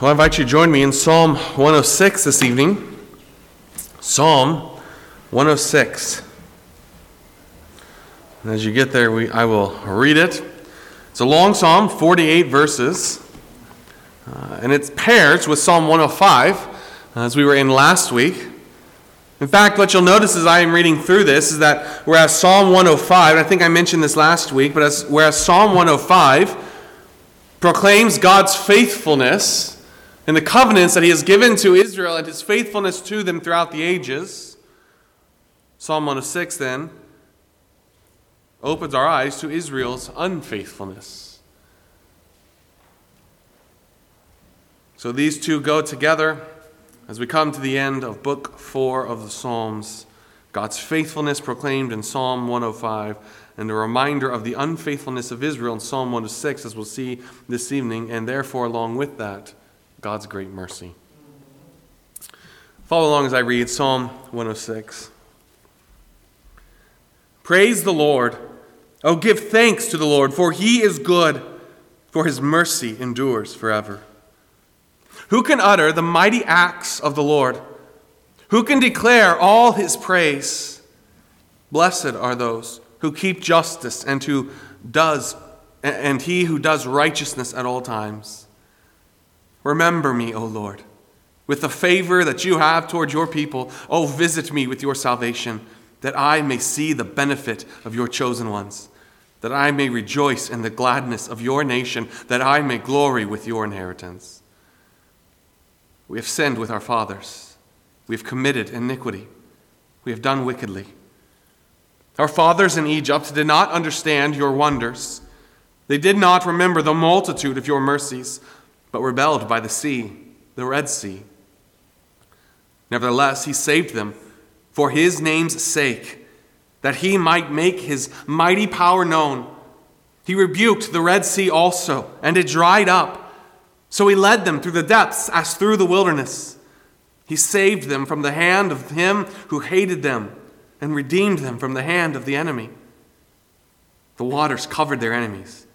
Well, I invite you to join me in Psalm 106 this evening. Psalm 106. And as you get there, we, I will read it. It's a long psalm, 48 verses, uh, and it pairs with Psalm 105, uh, as we were in last week. In fact, what you'll notice as I am reading through this is that whereas Psalm 105, I think I mentioned this last week, but as, whereas Psalm 105 proclaims God's faithfulness and the covenants that he has given to Israel and his faithfulness to them throughout the ages. Psalm 106 then opens our eyes to Israel's unfaithfulness. So these two go together as we come to the end of book 4 of the Psalms. God's faithfulness proclaimed in Psalm 105 and a reminder of the unfaithfulness of Israel in Psalm 106, as we'll see this evening, and therefore, along with that, God's great mercy. Follow along as I read Psalm 106. Praise the Lord. Oh, give thanks to the Lord, for he is good, for his mercy endures forever. Who can utter the mighty acts of the Lord? Who can declare all his praise? Blessed are those who keep justice and who does and he who does righteousness at all times. Remember me, O Lord, with the favor that you have toward your people. O visit me with your salvation, that I may see the benefit of your chosen ones, that I may rejoice in the gladness of your nation, that I may glory with your inheritance. We have sinned with our fathers, we have committed iniquity, we have done wickedly. Our fathers in Egypt did not understand your wonders. They did not remember the multitude of your mercies but rebelled by the sea, the Red Sea. Nevertheless, he saved them for his name's sake, that he might make his mighty power known. He rebuked the Red Sea also, and it dried up. So he led them through the depths as through the wilderness. He saved them from the hand of him who hated them, and redeemed them from the hand of the enemy. The waters covered their enemies.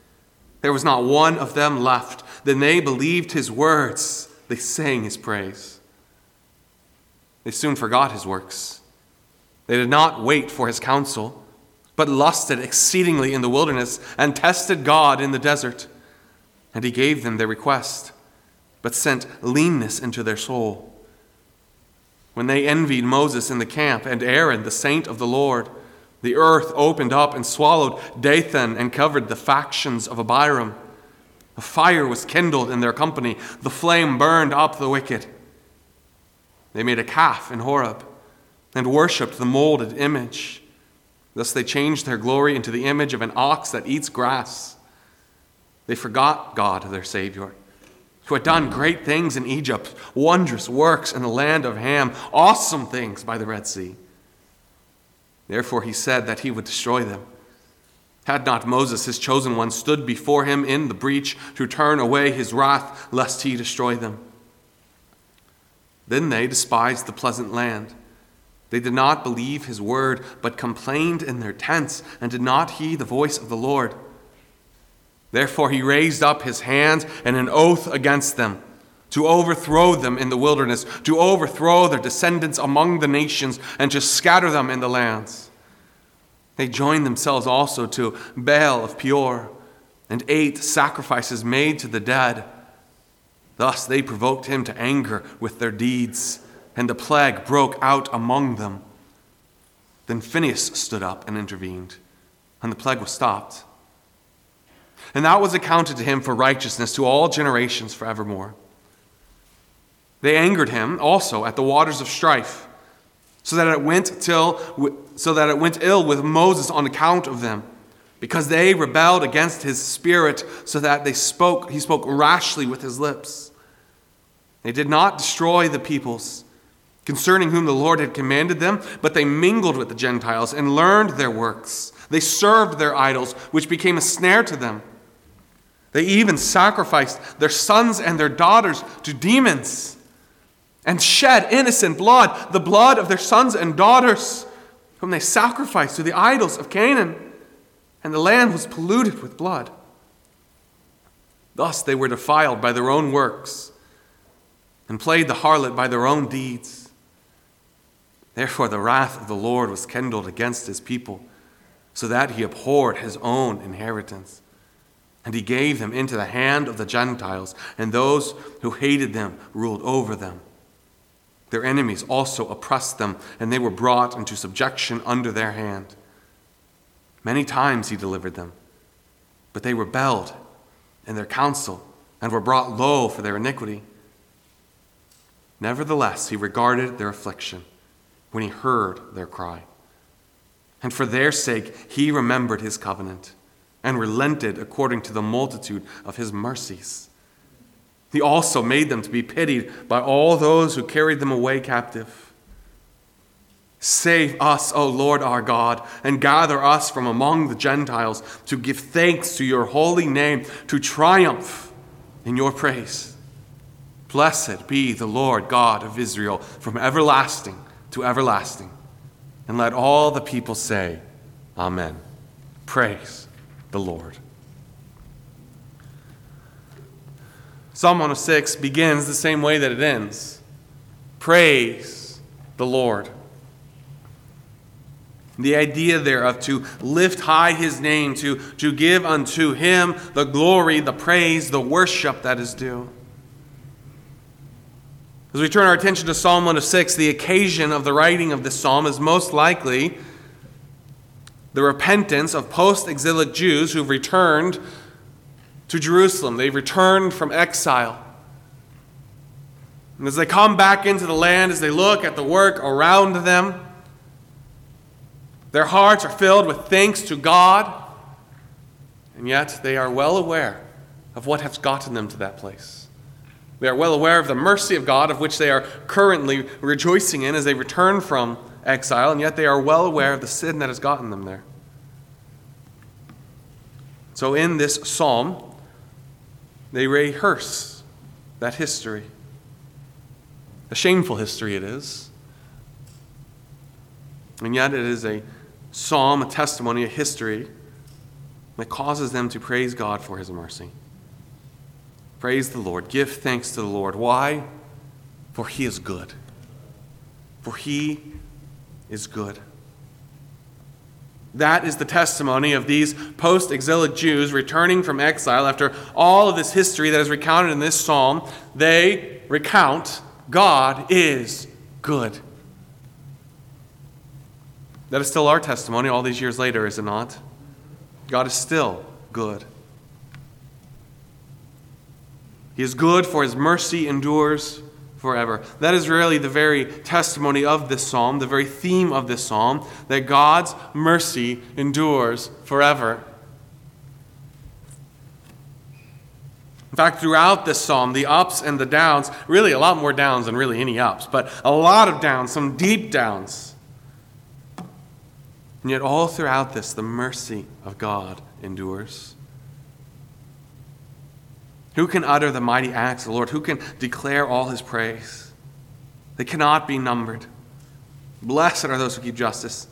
There was not one of them left. Then they believed his words, they sang his praise. They soon forgot his works. They did not wait for his counsel, but lusted exceedingly in the wilderness and tested God in the desert. And he gave them their request, but sent leanness into their soul. When they envied Moses in the camp and Aaron, the saint of the Lord, the earth opened up and swallowed Dathan and covered the factions of Abiram. A fire was kindled in their company, the flame burned up the wicked. They made a calf in Horeb and worshipped the molded image. Thus they changed their glory into the image of an ox that eats grass. They forgot God, their Savior, who had done great things in Egypt, wondrous works in the land of Ham, awesome things by the Red Sea. Therefore he said that he would destroy them. Had not Moses, his chosen one, stood before him in the breach to turn away his wrath, lest he destroy them? Then they despised the pleasant land. They did not believe his word, but complained in their tents, and did not heed the voice of the Lord. Therefore he raised up his hand and an oath against them, to overthrow them in the wilderness, to overthrow their descendants among the nations, and to scatter them in the lands. They joined themselves also to Baal of Peor and ate sacrifices made to the dead. Thus they provoked him to anger with their deeds, and the plague broke out among them. Then Phinehas stood up and intervened, and the plague was stopped. And that was accounted to him for righteousness to all generations forevermore. They angered him also at the waters of strife so that it went till so that it went ill with Moses on account of them. Because they rebelled against his spirit so that they spoke he spoke rashly with his lips. They did not destroy the peoples concerning whom the Lord had commanded them but they mingled with the Gentiles and learned their works. They served their idols which became a snare to them. They even sacrificed their sons and their daughters to demons and shed innocent blood, the blood of their sons and daughters, whom they sacrificed to the idols of Canaan, and the land was polluted with blood. Thus they were defiled by their own works, and played the harlot by their own deeds. Therefore, the wrath of the Lord was kindled against his people, so that he abhorred his own inheritance. And he gave them into the hand of the Gentiles, and those who hated them ruled over them. Their enemies also oppressed them, and they were brought into subjection under their hand. Many times he delivered them, but they rebelled in their counsel and were brought low for their iniquity. Nevertheless, he regarded their affliction when he heard their cry. And for their sake, he remembered his covenant and relented according to the multitude of his mercies. He also made them to be pitied by all those who carried them away captive. Save us, O Lord our God, and gather us from among the Gentiles to give thanks to your holy name, to triumph in your praise. Blessed be the Lord God of Israel from everlasting to everlasting. And let all the people say, Amen. Praise the Lord. Psalm 106 begins the same way that it ends Praise the Lord. The idea thereof to lift high his name, to, to give unto him the glory, the praise, the worship that is due. As we turn our attention to Psalm 106, the occasion of the writing of this psalm is most likely the repentance of post exilic Jews who've returned to Jerusalem. They've returned from exile. And as they come back into the land, as they look at the work around them, their hearts are filled with thanks to God, and yet they are well aware of what has gotten them to that place. They are well aware of the mercy of God, of which they are currently rejoicing in as they return from exile, and yet they are well aware of the sin that has gotten them there. So, in this psalm, they rehearse that history. A shameful history it is. And yet, it is a psalm, a testimony, a history that causes them to praise God for his mercy. Praise the Lord. Give thanks to the Lord. Why? For he is good. For he is good. That is the testimony of these post exilic Jews returning from exile after all of this history that is recounted in this psalm. They recount God is good. That is still our testimony all these years later, is it not? God is still good. He is good, for his mercy endures forever. That is really the very testimony of this psalm, the very theme of this psalm, that God's mercy endures forever. In fact, throughout this psalm, the ups and the downs, really a lot more downs than really any ups, but a lot of downs, some deep downs. And yet, all throughout this, the mercy of God endures. Who can utter the mighty acts of the Lord? Who can declare all his praise? They cannot be numbered. Blessed are those who keep justice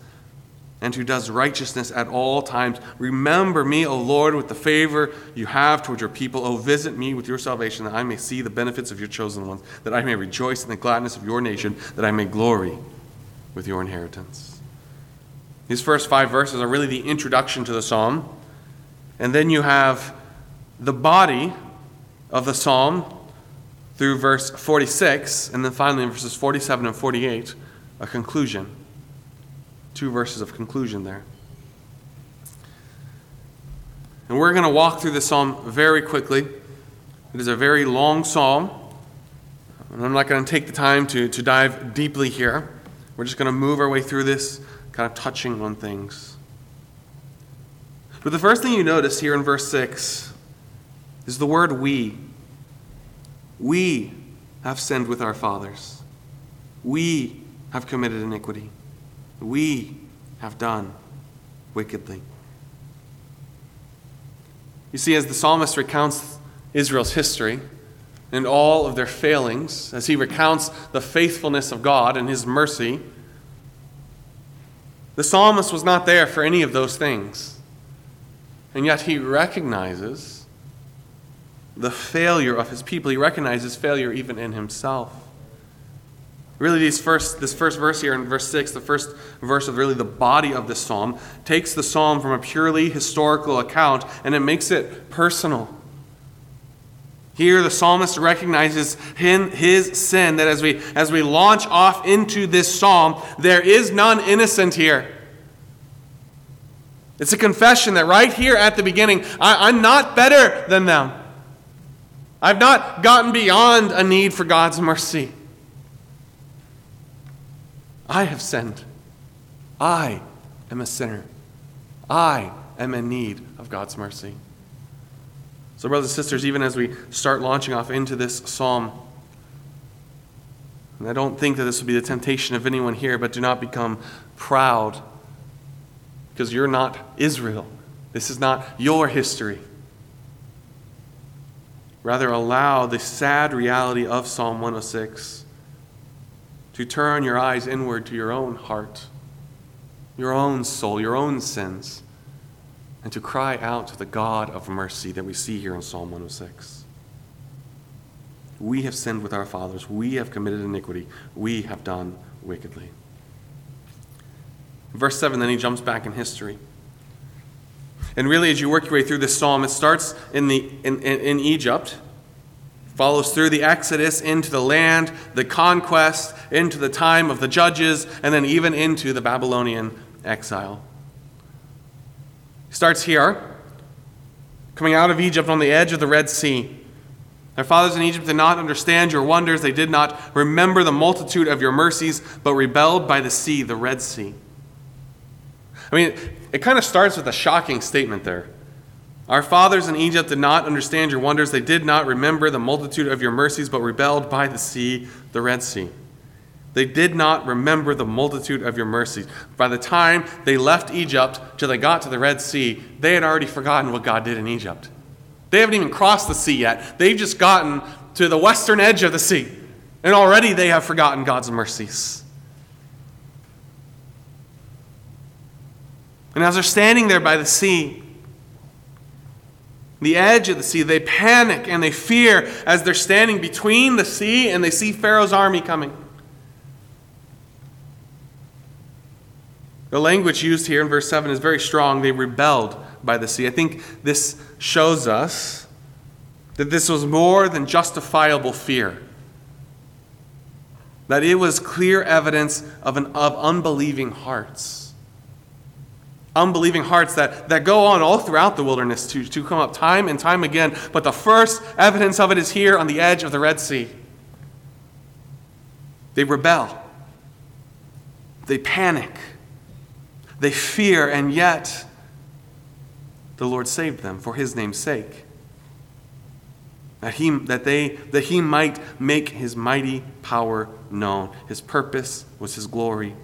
and who does righteousness at all times. Remember me, O Lord, with the favor you have toward your people. O visit me with your salvation, that I may see the benefits of your chosen ones, that I may rejoice in the gladness of your nation, that I may glory with your inheritance. These first five verses are really the introduction to the psalm. And then you have the body of the psalm through verse 46, and then finally in verses 47 and 48, a conclusion. Two verses of conclusion there. And we're going to walk through the psalm very quickly. It is a very long psalm. And I'm not going to take the time to, to dive deeply here. We're just going to move our way through this, kind of touching on things. But the first thing you notice here in verse 6 is the word we. We have sinned with our fathers. We have committed iniquity. We have done wickedly. You see, as the psalmist recounts Israel's history and all of their failings, as he recounts the faithfulness of God and his mercy, the psalmist was not there for any of those things. And yet he recognizes the failure of his people. He recognizes failure even in himself. Really, these first, this first verse here in verse 6, the first verse of really the body of this psalm, takes the psalm from a purely historical account and it makes it personal. Here, the psalmist recognizes his sin, that as we, as we launch off into this psalm, there is none innocent here. It's a confession that right here at the beginning, I, I'm not better than them. I've not gotten beyond a need for God's mercy. I have sinned. I am a sinner. I am in need of God's mercy. So, brothers and sisters, even as we start launching off into this psalm, and I don't think that this would be the temptation of anyone here, but do not become proud because you're not Israel. This is not your history. Rather, allow the sad reality of Psalm 106 to turn your eyes inward to your own heart, your own soul, your own sins, and to cry out to the God of mercy that we see here in Psalm 106. We have sinned with our fathers. We have committed iniquity. We have done wickedly. Verse 7, then he jumps back in history. And really, as you work your way through this psalm, it starts in, the, in, in, in Egypt follows through the Exodus into the land, the conquest, into the time of the judges, and then even into the Babylonian exile. He starts here, coming out of Egypt on the edge of the Red Sea. Their fathers in Egypt did not understand your wonders. They did not remember the multitude of your mercies, but rebelled by the sea, the Red Sea. I mean, it kind of starts with a shocking statement there. Our fathers in Egypt did not understand your wonders. They did not remember the multitude of your mercies, but rebelled by the sea, the Red Sea. They did not remember the multitude of your mercies. By the time they left Egypt till they got to the Red Sea, they had already forgotten what God did in Egypt. They haven't even crossed the sea yet. They've just gotten to the western edge of the sea, and already they have forgotten God's mercies. And as they're standing there by the sea, the edge of the sea, they panic and they fear as they're standing between the sea and they see Pharaoh's army coming. The language used here in verse 7 is very strong. They rebelled by the sea. I think this shows us that this was more than justifiable fear. That it was clear evidence of, an, of unbelieving hearts unbelieving hearts that, that go on all throughout the wilderness to, to come up time and time again. But the first evidence of it is here on the edge of the Red Sea. They rebel, they panic, they fear, and yet the Lord saved them for his name's sake. That he, that, they, that he might make his mighty power known. His purpose was his glory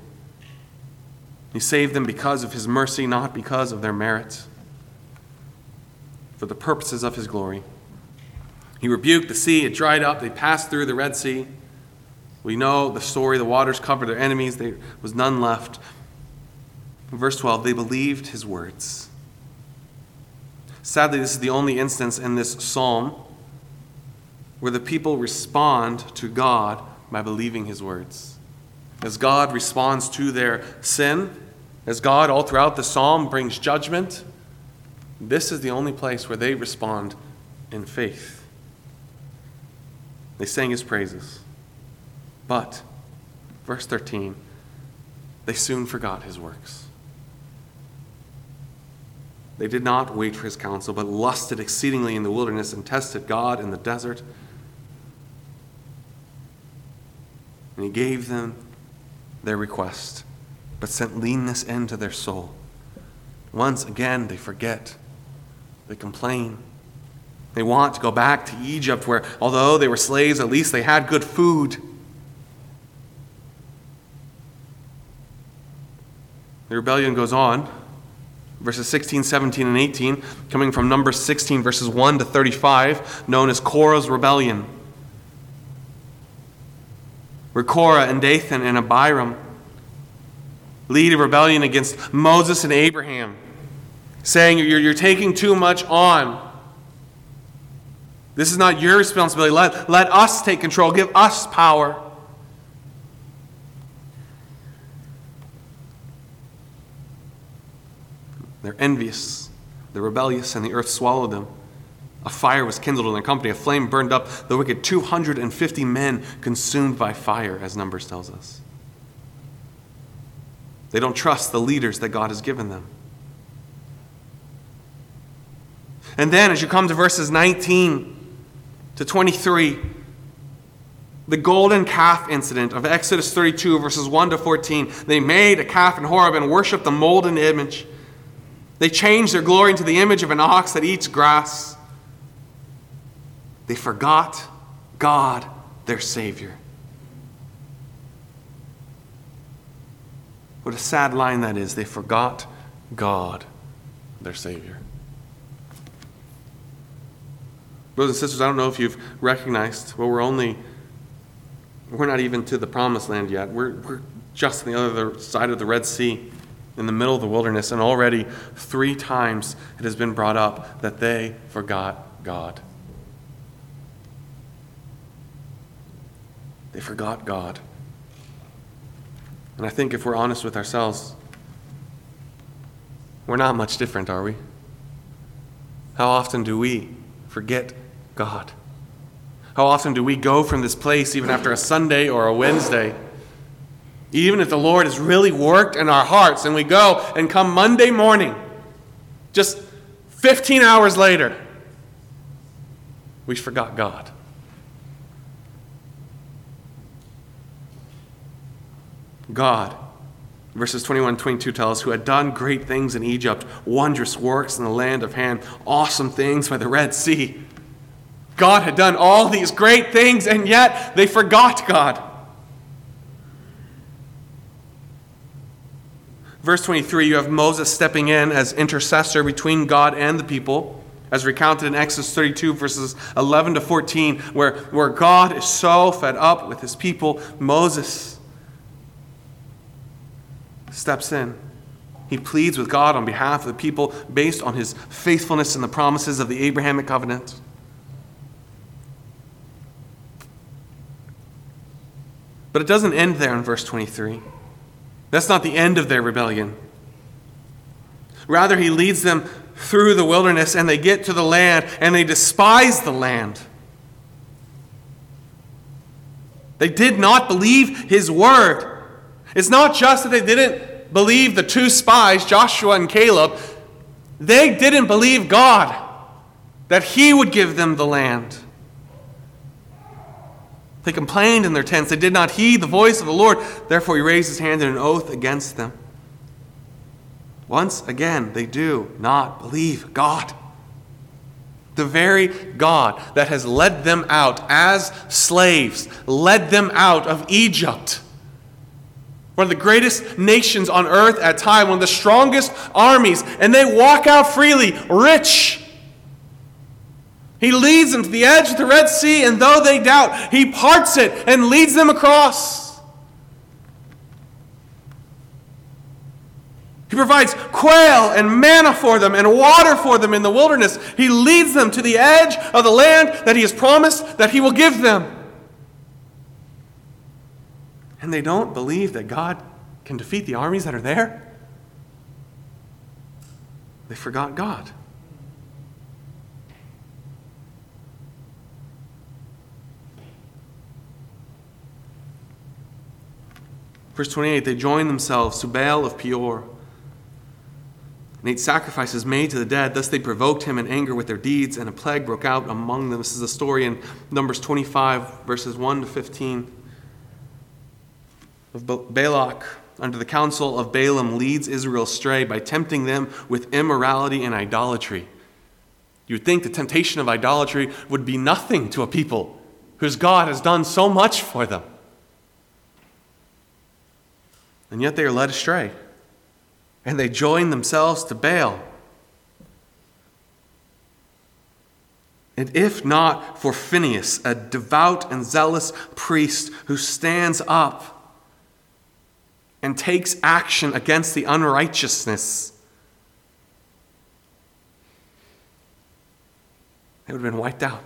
he saved them because of his mercy, not because of their merits, for the purposes of his glory. He rebuked the sea, it dried up, they passed through the Red Sea. We know the story, the waters covered their enemies, there was none left. In verse 12, they believed his words. Sadly, this is the only instance in this psalm where the people respond to God by believing his words as God responds to their sin, as God all throughout the psalm brings judgment, this is the only place where they respond in faith. They sang his praises. But, verse 13, they soon forgot his works. They did not wait for his counsel, but lusted exceedingly in the wilderness and tested God in the desert. And he gave them their request, but sent leanness into their soul. Once again, they forget. They complain. They want to go back to Egypt, where although they were slaves, at least they had good food. The rebellion goes on. Verses 16, 17, and 18, coming from Numbers 16, verses 1 to 35, known as Korah's rebellion where Korah and Dathan and Abiram lead a rebellion against Moses and Abraham, saying, You're, you're taking too much on. This is not your responsibility. Let, let us take control. Give us power. They're envious, they're rebellious, and the earth swallowed them. A fire was kindled in their company, a flame burned up the wicked. 250 men consumed by fire, as Numbers tells us. They don't trust the leaders that God has given them. And then, as you come to verses 19 to 23, the golden calf incident of Exodus 32, verses 1 to 14. They made a calf in Horeb and worshiped the molten image. They changed their glory into the image of an ox that eats grass. They forgot God, their Savior. What a sad line that is. They forgot God, their Savior. Brothers and sisters, I don't know if you've recognized, well, we're only, we're not even to the promised land yet. We're, we're just on the other side of the Red Sea in the middle of the wilderness, and already three times it has been brought up that they forgot God. They forgot God. And I think if we're honest with ourselves, we're not much different, are we? How often do we forget God? How often do we go from this place even after a Sunday or a Wednesday? Even if the Lord has really worked in our hearts, and we go and come Monday morning, just 15 hours later, we forgot God. God, verses 21 and 22 tell us, who had done great things in Egypt, wondrous works in the land of Ham, awesome things by the Red Sea. God had done all these great things, and yet they forgot God. Verse 23, you have Moses stepping in as intercessor between God and the people, as recounted in Exodus 32, verses 11 to 14, where, where God is so fed up with his people. Moses steps in. He pleads with God on behalf of the people based on his faithfulness and the promises of the Abrahamic covenant. But it doesn't end there in verse 23. That's not the end of their rebellion. Rather, he leads them through the wilderness and they get to the land and they despise the land. They did not believe his word. It's not just that they didn't believe the two spies, Joshua and Caleb, they didn't believe God that he would give them the land. They complained in their tents. They did not heed the voice of the Lord. Therefore, he raised his hand in an oath against them. Once again, they do not believe God. The very God that has led them out as slaves, led them out of Egypt. One of the greatest nations on earth at time, one of the strongest armies, and they walk out freely, rich he leads them to the edge of the Red Sea, and though they doubt, he parts it and leads them across. He provides quail and manna for them and water for them in the wilderness. He leads them to the edge of the land that he has promised that he will give them. And they don't believe that God can defeat the armies that are there. They forgot God. Verse 28 They joined themselves to Baal of Peor and ate sacrifices made to the dead. Thus they provoked him in anger with their deeds, and a plague broke out among them. This is a story in Numbers 25, verses 1 to 15. Of Balak, under the counsel of Balaam, leads Israel astray by tempting them with immorality and idolatry. You would think the temptation of idolatry would be nothing to a people whose God has done so much for them. And yet they are led astray. And they join themselves to Baal. And if not for Phinehas, a devout and zealous priest who stands up and takes action against the unrighteousness. They would have been wiped out.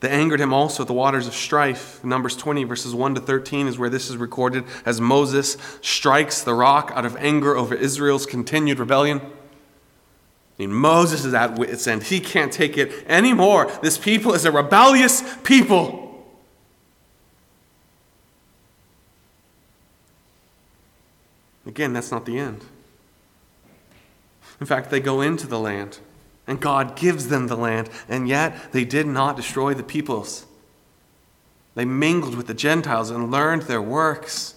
They angered him also at the waters of strife. Numbers 20, verses 1 to 13, is where this is recorded as Moses strikes the rock out of anger over Israel's continued rebellion. I mean, Moses is at wit's end. He can't take it anymore. This people is a rebellious people. Again, that's not the end. In fact, they go into the land. And God gives them the land, and yet they did not destroy the peoples. They mingled with the Gentiles and learned their works.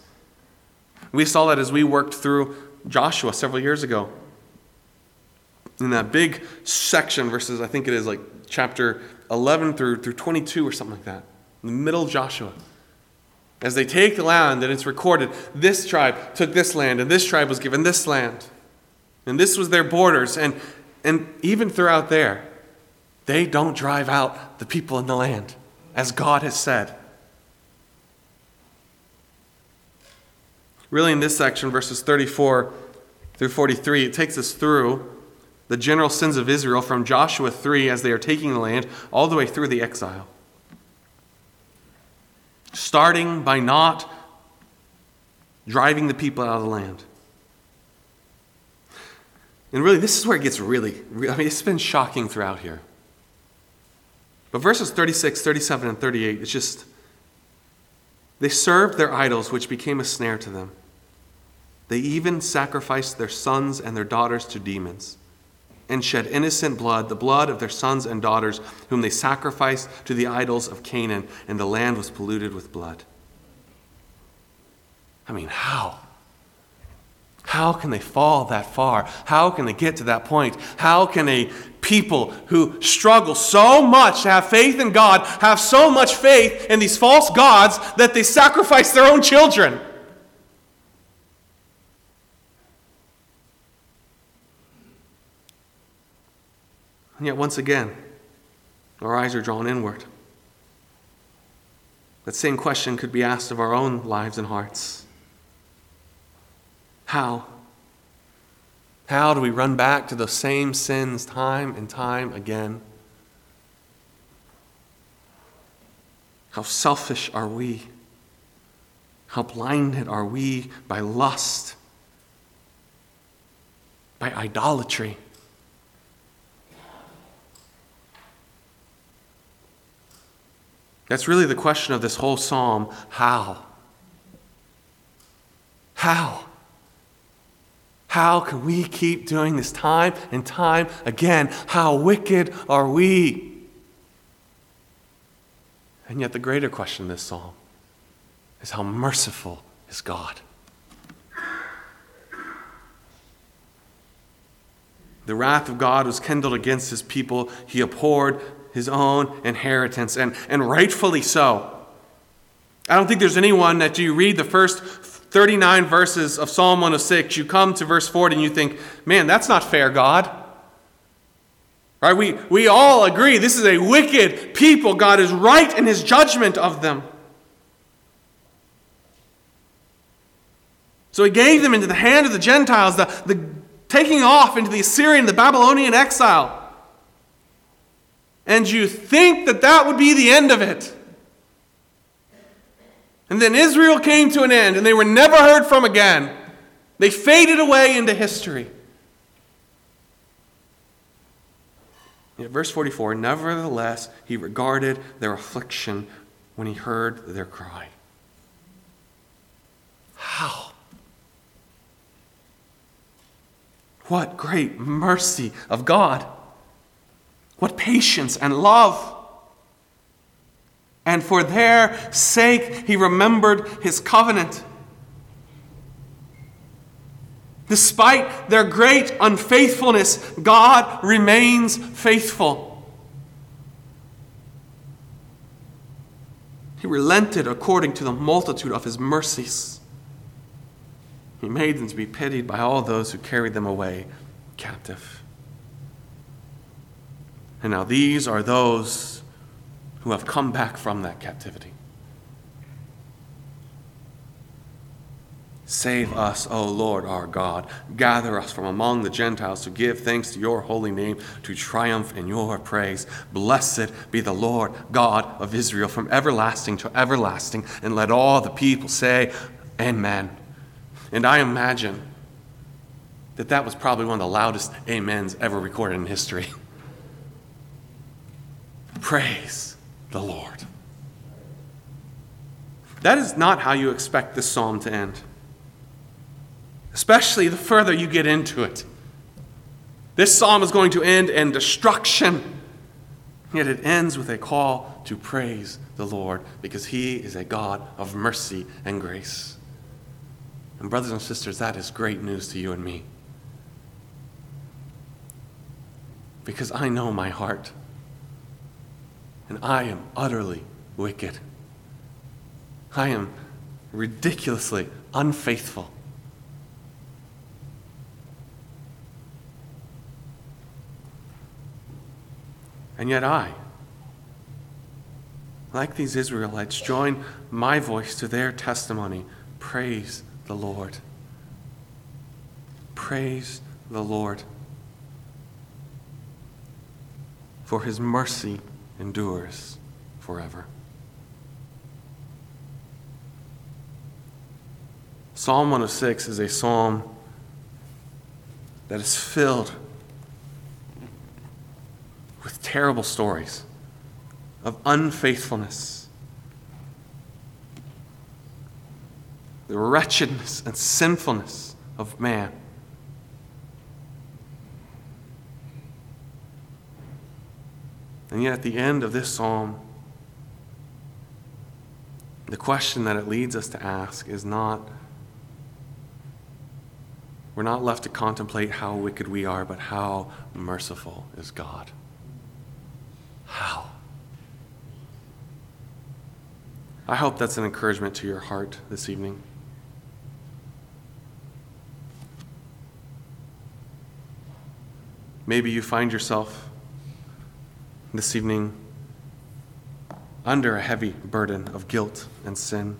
We saw that as we worked through Joshua several years ago. In that big section, verses, I think it is like chapter 11 through, through 22 or something like that, in the middle of Joshua. As they take the land, and it's recorded, this tribe took this land, and this tribe was given this land. And this was their borders. And and even throughout there, they don't drive out the people in the land, as God has said. Really, in this section, verses 34 through 43, it takes us through the general sins of Israel from Joshua 3 as they are taking the land all the way through the exile. Starting by not driving the people out of the land. And really, this is where it gets really, I mean, it's been shocking throughout here. But verses 36, 37, and 38, it's just, they served their idols, which became a snare to them. They even sacrificed their sons and their daughters to demons and shed innocent blood, the blood of their sons and daughters, whom they sacrificed to the idols of Canaan, and the land was polluted with blood. I mean, how? How can they fall that far? How can they get to that point? How can a people who struggle so much to have faith in God have so much faith in these false gods that they sacrifice their own children? And yet, once again, our eyes are drawn inward. That same question could be asked of our own lives and hearts. How? How do we run back to those same sins time and time again? How selfish are we? How blinded are we by lust, by idolatry? That's really the question of this whole psalm. How? How? How can we keep doing this time and time again? How wicked are we? And yet, the greater question in this psalm is how merciful is God? The wrath of God was kindled against his people. He abhorred his own inheritance, and, and rightfully so. I don't think there's anyone that you read the first 39 verses of Psalm 106, you come to verse 40 and you think, man, that's not fair, God. Right? We, we all agree this is a wicked people. God is right in his judgment of them. So he gave them into the hand of the Gentiles, the, the taking off into the Assyrian, the Babylonian exile. And you think that that would be the end of it. And then Israel came to an end, and they were never heard from again. They faded away into history. Yet, verse 44 Nevertheless, he regarded their affliction when he heard their cry. How? What great mercy of God! What patience and love! and for their sake he remembered his covenant. Despite their great unfaithfulness, God remains faithful. He relented according to the multitude of his mercies. He made them to be pitied by all those who carried them away captive. And now these are those who have come back from that captivity. Save us, O Lord our God. Gather us from among the Gentiles to give thanks to your holy name, to triumph in your praise. Blessed be the Lord God of Israel from everlasting to everlasting. And let all the people say, Amen. And I imagine that that was probably one of the loudest amens ever recorded in history. Praise the Lord. That is not how you expect this psalm to end especially the further you get into it. This psalm is going to end in destruction, yet it ends with a call to praise the Lord because He is a God of mercy and grace. And, brothers and sisters, that is great news to you and me. Because I know my heart, and I am utterly wicked. I am ridiculously unfaithful. And yet I, like these Israelites, join my voice to their testimony. Praise the Lord. Praise the Lord. For his mercy endures forever. Psalm 106 is a psalm that is filled with terrible stories of unfaithfulness, the wretchedness and sinfulness of man. And yet, at the end of this psalm, the question that it leads us to ask is not, we're not left to contemplate how wicked we are, but how merciful is God. How? I hope that's an encouragement to your heart this evening. Maybe you find yourself this evening under a heavy burden of guilt and sin.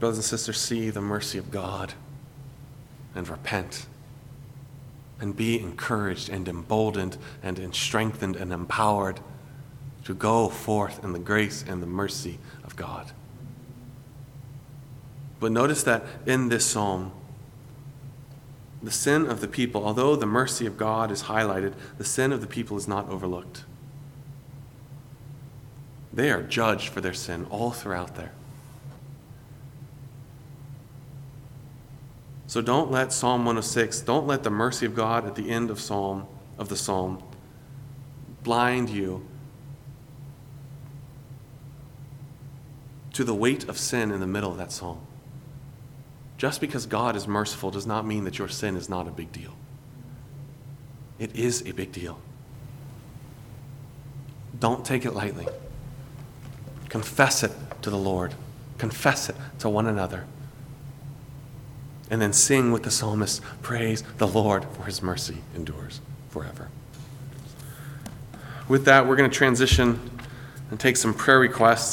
Brothers and sisters, see the mercy of God and repent and be encouraged and emboldened and strengthened and empowered to go forth in the grace and the mercy of God. But notice that in this psalm, the sin of the people, although the mercy of God is highlighted, the sin of the people is not overlooked. They are judged for their sin all throughout there. So don't let Psalm 106, don't let the mercy of God at the end of Psalm of the Psalm blind you to the weight of sin in the middle of that psalm. Just because God is merciful does not mean that your sin is not a big deal. It is a big deal. Don't take it lightly. Confess it to the Lord, confess it to one another and then sing with the psalmist, Praise the Lord, for his mercy endures forever. With that, we're going to transition and take some prayer requests.